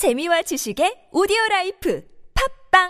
재미와 지식의 오디오 라이프 팟빵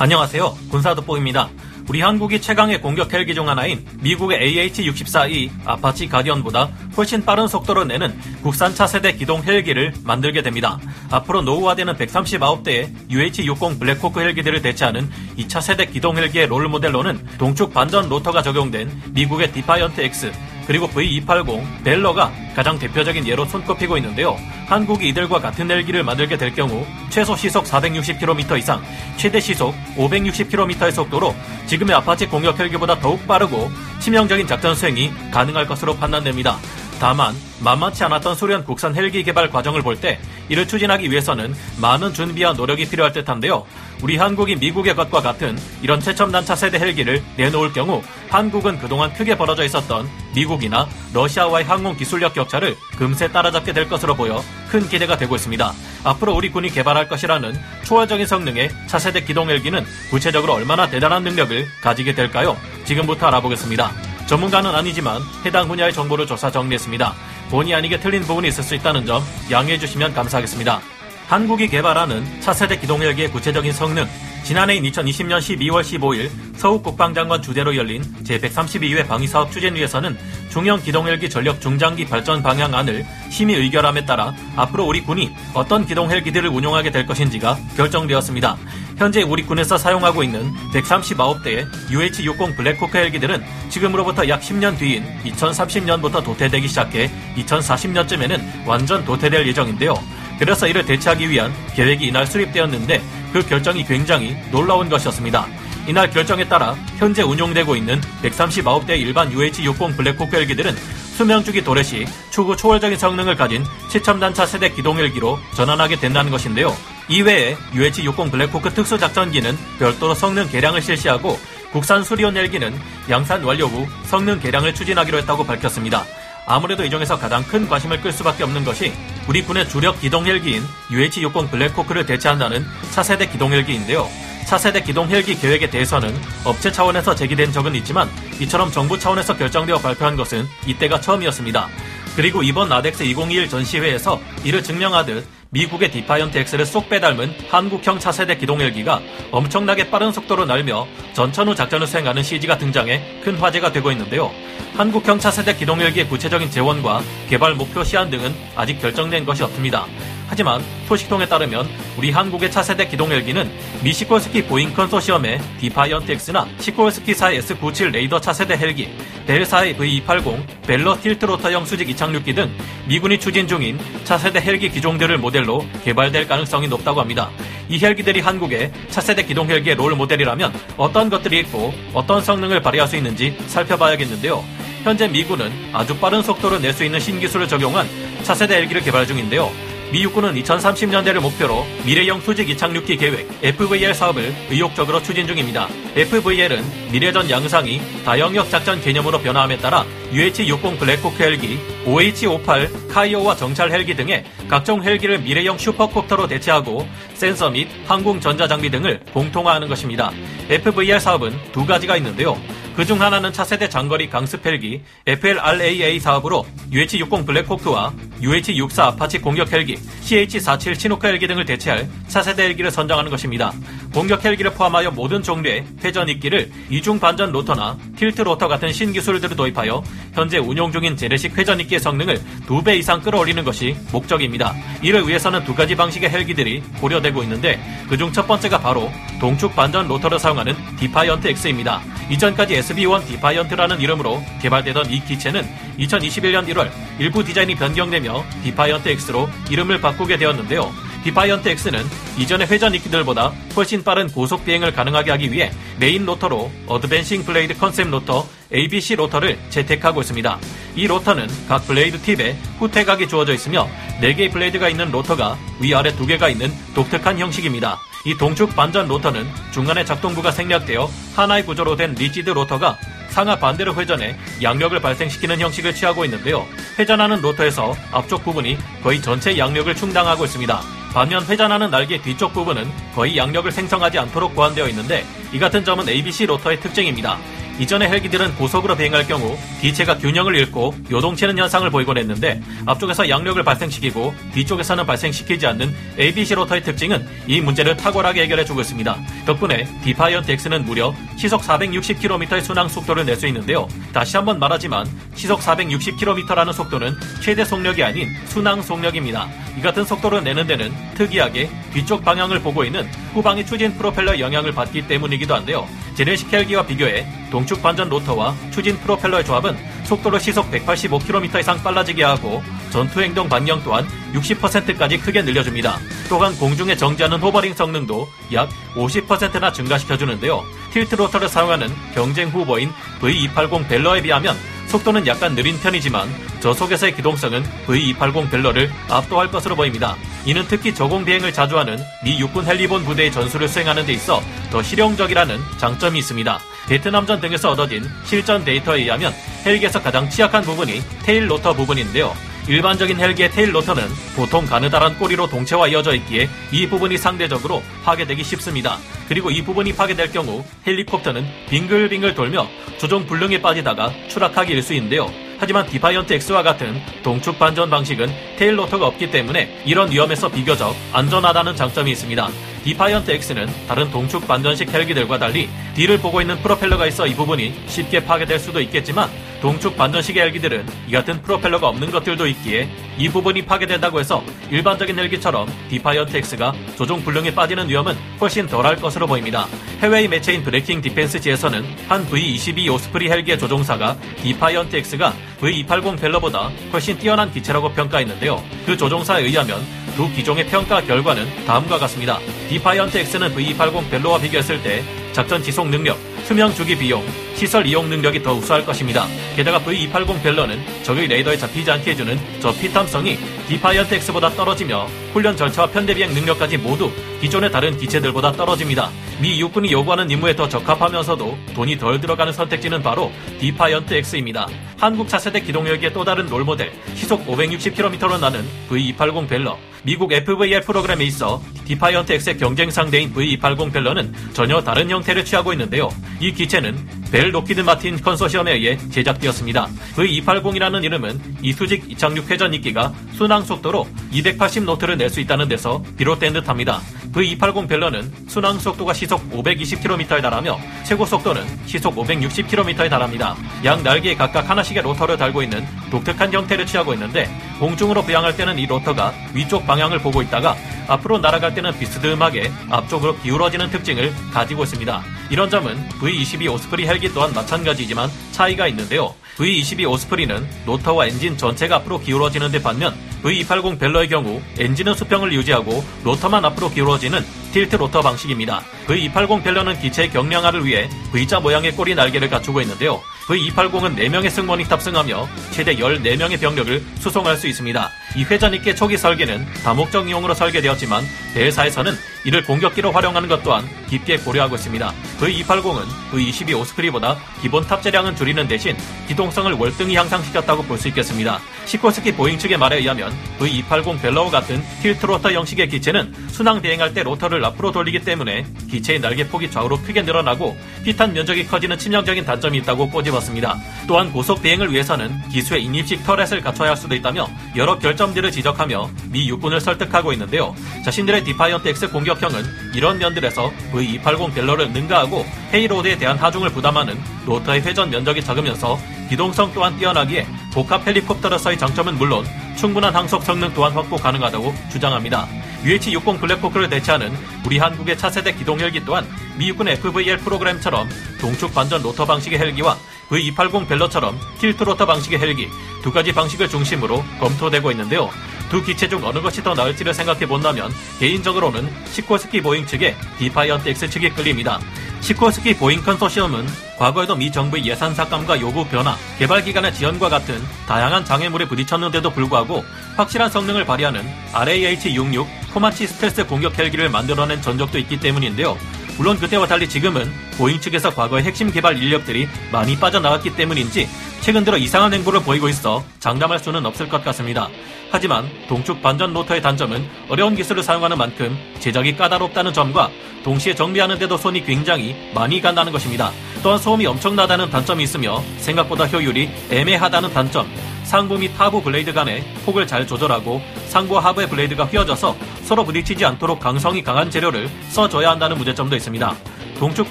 안녕하세요. 군사 돋보기입니다. 우리 한국이 최강의 공격 헬기 중 하나인 미국의 AH-64E 아파치 가디언보다 훨씬 빠른 속도를 내는 국산 차세대 기동 헬기를 만들게 됩니다. 앞으로 노후화되는 139대의 UH-60 블랙호크 헬기들을 대체하는 이 차세대 기동 헬기의 role model로는 동축 반전 로터가 적용된 미국의 Defiant X 그리고 V280 Valor가 가장 대표적인 예로 손꼽히고 있는데요. 한국이 이들과 같은 헬기를 만들게 될 경우 최소 시속 460km 이상, 최대 시속 560km의 속도로 지금의 아파치 공격 헬기보다 더욱 빠르고 치명적인 작전 수행이 가능할 것으로 판단됩니다. 다만 만만치 않았던 수리온 국산 헬기 개발 과정을 볼 때 이를 추진하기 위해서는 많은 준비와 노력이 필요할 듯한데요. 우리 한국이 미국의 것과 같은 이런 최첨단 차세대 헬기를 내놓을 경우 한국은 그동안 크게 벌어져 있었던 미국이나 러시아와의 항공 기술력 격차를 금세 따라잡게 될 것으로 보여 큰 기대가 되고 있습니다. 앞으로 우리 군이 개발할 것이라는 초월적인 성능의 차세대 기동 헬기는 구체적으로 얼마나 대단한 능력을 가지게 될까요? 지금부터 알아보겠습니다. 전문가는 아니지만 해당 분야의 정보를 조사 정리했습니다. 본의 아니게 틀린 부분이 있을 수 있다는 점 양해해 주시면 감사하겠습니다. 한국이 개발하는 차세대 기동헬기의 구체적인 성능, 지난해인 2020년 12월 15일 서욱 국방장관 주재로 열린 제132회 방위사업 추진위에서는 중형 기동헬기 전력 중장기 발전 방향안을 심의 의결함에 따라 앞으로 우리 군이 어떤 기동헬기들을 운용하게 될 것인지가 결정되었습니다. 현재 우리 군에서 사용하고 있는 139대의 UH-60 블랙호크 헬기들은 지금으로부터 약 10년 뒤인 2030년부터 도태되기 시작해 2040년쯤에는 완전 도태될 예정인데요. 그래서 이를 대체하기 위한 계획이 이날 수립되었는데 그 결정이 굉장히 놀라운 것이었습니다. 이날 결정에 따라 현재 운용되고 있는 139대 일반 UH-60 블랙호크 헬기들은 수명주기 도래 시 추후 초월적인 성능을 가진 최첨단 차 세대 기동헬기로 전환하게 된다는 것인데요. 이외에 UH-60 블랙호크 특수작전기는 별도로 성능 개량을 실시하고 국산 수리온 헬기는 양산 완료 후 성능 개량을 추진하기로 했다고 밝혔습니다. 아무래도 이 중에서 가장 큰 관심을 끌 수밖에 없는 것이 우리 군의 주력 기동 헬기인 UH-60 블랙호크를 대체한다는 차세대 기동 헬기인데요. 차세대 기동 헬기 계획에 대해서는 업체 차원에서 제기된 적은 있지만 이처럼 정부 차원에서 결정되어 발표한 것은 이때가 처음이었습니다. 그리고 이번 MADEX 2021 전시회에서 이를 증명하듯 미국의 Defiant X를 쏙 빼닮은 한국형 차세대 기동헬기가 엄청나게 빠른 속도로 날며 전천후 작전을 수행하는 CG가 등장해 큰 화제가 되고 있는데요. 한국형 차세대 기동헬기의 구체적인 제원과 개발 목표 시한 등은 아직 결정된 것이 없습니다. 하지만 소식통에 따르면 우리 한국의 차세대 기동헬기는 미 Sikorsky 보잉 컨소시엄의 Defiant X나 Sikorsky사의 S97 Raider 차세대 헬기, 벨사의 V280, Valor tilt rotor형 수직 이착륙기 등 미군이 추진 중인 차세대 헬기 기종들을 모델로 개발될 가능성이 높다고 합니다. 이 헬기들이 한국의 차세대 기동 헬기의 role model이라면 어떤 것들이 있고 어떤 성능을 발휘할 수 있는지 살펴봐야겠는데요. 현재 미군은 아주 빠른 속도로 낼수 있는 신기술을 적용한 차세대 헬기를 개발 중인데요. 미 육군은 2030년대를 목표로 미래형 수직 이착륙기 계획 FVL 사업을 의욕적으로 추진 중입니다. FVL은 미래전 양상이 다영역 작전 개념으로 변화함에 따라 UH-60 블랙호크 헬기, OH-58 카이오와 정찰 헬기 등의 각종 헬기를 미래형 슈퍼콥터로 대체하고 센서 및 항공 전자 장비 등을 공통화하는 것입니다. FVL 사업은 두 가지가 있는데요. 그중 하나는 차세대 장거리 강습 헬기 FLRAA 사업으로 UH-60 블랙호크와 UH-64 아파치 공격 헬기, CH-47 치누크 헬기 등을 대체할 차세대 헬기를 선정하는 것입니다. 공격 헬기를 포함하여 모든 종류의 회전익기를 이중 반전 로터나 tilt rotor 같은 신기술들을 도입하여 현재 운용 중인 재래식 회전익기의 성능을 두배 이상 끌어올리는 것이 목적입니다. 이를 위해서는 두 가지 방식의 헬기들이 고려되고 있는데 그중 첫 번째가 바로 동축 반전 로터를 사용하는 Defiant X입니다. 이전까지 SB1 Defiant라는 이름으로 개발되던 이 기체는 2021년 1월 일부 디자인이 변경되며 Defiant X로 이름을 바꾸게 되었는데요. Defiant X는 이전의 회전익기들보다 훨씬 빠른 고속 비행을 가능하게 하기 위해 메인 로터로 어드밴싱 블레이드 컨셉 로터 ABC 로터를 채택하고 있습니다. 이 로터는 각 blade tip에 후퇴각이 주어져 있으며 4개의 blade가 있는 로터가 위아래 2개가 있는 독특한 형식입니다. 이 동축 반전 로터는 중간에 작동부가 생략되어 하나의 구조로 된 rigid rotor가 상하 반대로 회전해 양력을 발생시키는 형식을 취하고 있는데요. 회전하는 로터에서 앞쪽 부분이 거의 전체 양력을 충당하고 있습니다. 반면 회전하는 날개 뒤쪽 부분은 거의 양력을 생성하지 않도록 보완되어 있는데 이 같은 점은 ABC 로터의 특징입니다. 이전의 헬기들은 고속으로 비행할 경우 기체가 균형을 잃고 요동치는 현상을 보이곤 했는데 앞쪽에서 양력을 발생시키고 뒤쪽에서는 발생시키지 않는 ABC 로터의 특징은 이 문제를 탁월하게 해결해주고 있습니다. 덕분에 디파이언트 X는 무려 시속 460km의 순항 속도를 낼 수 있는데요. 다시 한번 말하지만 시속 460km라는 속도는 최대 속력이 아닌 순항 속력입니다. 이 같은 속도를 내는 데는 특이하게 뒤쪽 방향을 보고 있는 후방의 추진 프로펠러 영향을 받기 때문이기도 한데요. 재래식 헬기와 비교해 동축 반전 로터와 추진 프로펠러의 조합은 속도를 시속 185km 이상 빨라지게 하고 전투 행동 반경 또한 60%까지 크게 늘려줍니다. 또한 공중에 정지하는 호버링 성능도 약 50%나 증가시켜주는데요. 틸트 로터를 사용하는 경쟁 후보인 V280 벨러에 비하면 속도는 약간 느린 편이지만 저속에서의 기동성은 V280 벨러를 압도할 것으로 보입니다. 이는 특히 저공 비행을 자주 하는 미 육군 헬리본 부대의 전술을 수행하는 데 있어 더 실용적이라는 장점이 있습니다. 베트남전 등에서 얻어진 실전 데이터에 의하면 헬기에서 가장 취약한 부분이 테일 로터 부분인데요. 일반적인 헬기의 테일 로터는 보통 가느다란 꼬리로 동체와 이어져 있기에 이 부분이 상대적으로 파괴되기 쉽습니다. 그리고 이 부분이 파괴될 경우 헬리콥터는 빙글빙글 돌며 조종 불능에 빠지다가 추락하기 일쑤인데요. 하지만 디파이언트 X와 같은 동축 반전 방식은 테일 로터가 없기 때문에 이런 위험에서 비교적 안전하다는 장점이 있습니다. 디파이언트 X는 다른 동축 반전식 헬기들과 달리 뒤를 보고 있는 프로펠러가 있어 이 부분이 쉽게 파괴될 수도 있겠지만 동축 반전식 헬기들은 이 같은 프로펠러가 없는 것들도 있기에 이 부분이 파괴된다고 해서 일반적인 헬기처럼 디파이언트 X가 조종 불능에 빠지는 위험은 훨씬 덜할 것으로 보입니다. 해외의 매체인 브레이킹 디펜스지에서는 한 V-22 오스프리 헬기의 조종사가 디파이언트 X가 V280 밸러보다 훨씬 뛰어난 기체라고 평가했는데요. 그 조종사에 의하면 두 기종의 평가 결과는 다음과 같습니다. 디파이언트 X는 V280 밸러와 비교했을 때 작전 지속 능력, 수명 주기 비용, 시설 이용 능력이 더 우수할 것입니다. 게다가 V280 밸러는 적의 레이더에 잡히지 않게 해주는 저피탐성이 디파이언트 X보다 떨어지며 훈련 절차와 편대 비행 능력까지 모두 기존의 다른 기체들보다 떨어집니다. 미 육군이 요구하는 임무에 더 적합하면서도 돈이 덜 들어가는 선택지는 바로 디파이언트 X입니다. 한국 차세대 기동력의 또 다른 롤모델 시속 560km로 나는 V280 밸러 미국 FVL 프로그램에 있어 디파이언트 X의 경쟁 상대인 V280 밸러는 전혀 다른 형태를 취하고 있는데요. 이 기체는 벨 록히드 마틴 컨소시엄에 의해 제작되었습니다. V280이라는 이름은 이 수직 이착륙 회전익기가 순항 속도로 280노트를 낼 수 있다는 데서 비롯된 듯합니다. V280 밸러는 순항 속도가 시속 520km에 달하며 최고 속도는 시속 560km에 달합니다. 양 날개에 각각 하나씩의 로터를 달고 있는 독특한 형태를 취하고 있는데 공중으로 부양할 때는 이 로터가 위쪽 방향을 보고 있다가 앞으로 날아갈 때는 비스듬하게 앞쪽으로 기울어지는 특징을 가지고 있습니다. 이런 점은 V22 오스프리 헬기 또한 마찬가지지만 차이가 있는데요. V22 오스프리는 로터와 엔진 전체가 앞으로 기울어지는 데 반면 V280 밸러의 경우 엔진은 수평을 유지하고 로터만 앞으로 기울어지는 틸트 로터 방식입니다. V280 밸러는 기체의 경량화를 위해 V자 모양의 꼬리 날개를 갖추고 있는데요. V280은 4명의 승무원이 탑승하며 최대 14명의 병력을 수송할 수 있습니다. 이 회전익기의 초기 설계는 다목적용으로 설계되었지만 벨 사에서는 이를 공격기로 활용하는 것 또한 깊게 고려하고 있습니다. V280은 V22 오스프리보다 기본 탑재량은 줄이는 대신 기동성을 월등히 향상시켰다고 볼 수 있겠습니다. 시코스키 보잉 측의 말에 의하면 V280 밸러와 같은 틸트로터 형식의 기체는 순항 비행할 때 로터를 앞으로 돌리기 때문에 기체의 날개 폭이 좌우로 크게 늘어나고 피탄 면적이 커지는 치명적인 단점이 있다고 꼬집었습니다. 또한 고속 비행을 위해서는 기수에 인입식 터렛을 갖춰야 할 수도 있다며 여러 결점들을 지적하며 미 육군을 설득하고 있는데요. 자신들의 디파이언트 X 공격형은 이런 면들에서 V280 밸러를 능가하고 payload에 대한 하중을 부담하는 로터의 회전 면적이 작으면서 기동성 또한 뛰어나기에 복합 헬리콥터로서의 장점은 물론 충분한 항속 성능 또한 확보 가능하다고 주장합니다. UH-60 블랙호크를 대체하는 우리 한국의 차세대 기동 헬기 또한 미 육군 FVL 프로그램처럼 동축 반전 로터 방식의 헬기와 V280 밸러처럼 틸트 로터 방식의 헬기 두 가지 방식을 중심으로 검토되고 있는데요. 두 기체 중 어느 것이 더 나을지를 생각해 본다면 개인적으로는 시코스키 보잉 측의 디파이언트 X 측이 끌립니다. 시코스키 보잉 컨소시엄은 과거에도 미 정부의 예산 삭감과 요구 변화, 개발 기관의 지원과 같은 다양한 장애물에 부딪혔는데도 불구하고 확실한 성능을 발휘하는 RAH-66 코만치 스텔스 공격 헬기를 만들어낸 전적도 있기 때문인데요. 물론 그때와 달리 지금은 보잉 측에서 과거의 핵심 개발 인력들이 많이 빠져나왔기 때문인지 최근 들어 이상한 행보를 보이고 있어 장담할 수는 없을 것 같습니다. 하지만 동축 반전 로터의 단점은 어려운 기술을 사용하는 만큼 제작이 까다롭다는 점과 동시에 정비하는데도 손이 굉장히 많이 간다는 것입니다. 또한 소음이 엄청나다는 단점이 있으며 생각보다 효율이 애매하다는 단점, 상부 및 하부 블레이드 간의 폭을 잘 조절하고 상부와 하부의 블레이드가 휘어져서 서로 부딪히지 않도록 강성이 강한 재료를 써줘야 한다는 문제점도 있습니다. 동축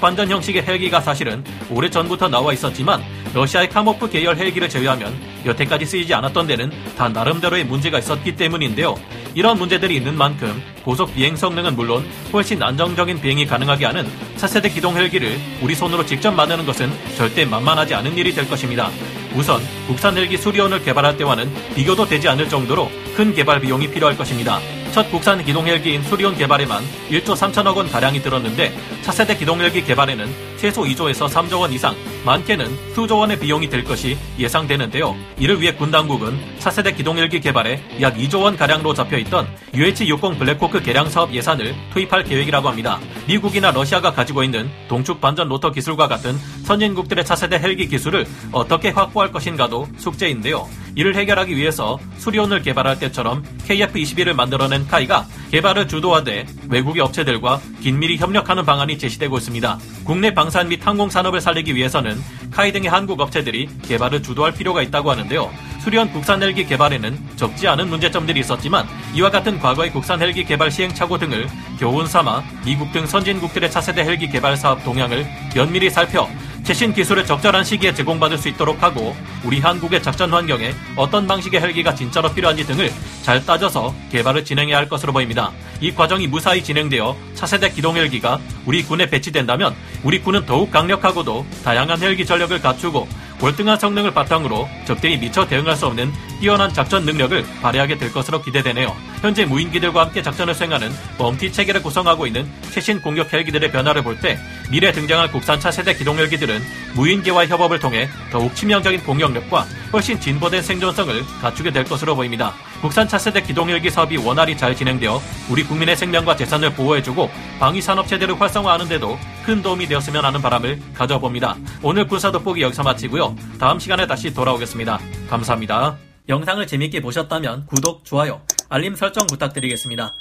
반전 형식의 헬기가 사실은 오래 전부터 나와 있었지만 러시아의 카모프 계열 헬기를 제외하면 여태까지 쓰이지 않았던 데는 다 나름대로의 문제가 있었기 때문인데요. 이런 문제들이 있는 만큼 고속 비행 성능은 물론 훨씬 안정적인 비행이 가능하게 하는 차세대 기동 헬기를 우리 손으로 직접 만드는 것은 절대 만만하지 않은 일이 될 것입니다. 우선 국산 헬기 수리온을 개발할 때와는 비교도 되지 않을 정도로 큰 개발 비용이 필요할 것입니다. 첫 국산 기동 헬기인 수리온 개발에만 1조 3천억 원 가량이 들었는데 차세대 기동 헬기 개발에는 최소 2조에서 3조 원 이상, 많게는 수조 원의 비용이 될 것이 예상되는데요. 이를 위해 군 당국은 차세대 기동 헬기 개발에 약 2조 원 가량으로 잡혀 있던 UH-60 블랙호크 개량 사업 예산을 투입할 계획이라고 합니다. 미국이나 러시아가 가지고 있는 동축 반전 로터 기술과 같은 선진국들의 차세대 헬기 기술을 어떻게 확보할 것인가도 숙제인데요. 이를 해결하기 위해서 수리온을 개발할 때처럼 KF-21을 만들어낸 카이가 개발을 주도하되 외국의 업체들과 긴밀히 협력하는 방안이 제시되고 있습니다. 국내 방산 및 항공 산업을 살리기 위해서는 카이 등의 한국 업체들이 개발을 주도할 필요가 있다고 하는데요. 수리온 국산 헬기 개발에는 적지 않은 문제점들이 있었지만 이와 같은 과거의 국산 헬기 개발 시행착오 등을 교훈 삼아 미국 등 선진국들의 차세대 헬기 개발 사업 동향을 면밀히 살펴 최신 기술을 적절한 시기에 제공받을 수 있도록 하고 우리 한국의 작전 환경에 어떤 방식의 헬기가 진짜로 필요한지 등을 잘 따져서 개발을 진행해야 할 것으로 보입니다. 이 과정이 무사히 진행되어 차세대 기동 헬기가 우리 군에 배치된다면 우리 군은 더욱 강력하고도 다양한 헬기 전력을 갖추고 월등한 성능을 바탕으로 적들이 미처 대응할 수 없는 뛰어난 작전 능력을 발휘하게 될 것으로 기대되네요. 현재 무인기들과 함께 작전을 수행하는 범티 체계를 구성하고 있는 최신 공격 헬기들의 변화를 볼 때 미래 등장할 국산 차 세대 기동 헬기들은 무인기와의 협업을 통해 더욱 치명적인 공격력과 훨씬 진보된 생존성을 갖추게 될 것으로 보입니다. 국산 차세대 기동 헬기 사업이 원활히 잘 진행되어 우리 국민의 생명과 재산을 보호해주고 방위산업 체제를 활성화하는데도 큰 도움이 되었으면 하는 바람을 가져봅니다. 오늘 군사 돋보기 여기서 마치고요. 다음 시간에 다시 돌아오겠습니다. 감사합니다. 영상을 재밌게 보셨다면 구독, 좋아요, 알림 설정 부탁드리겠습니다.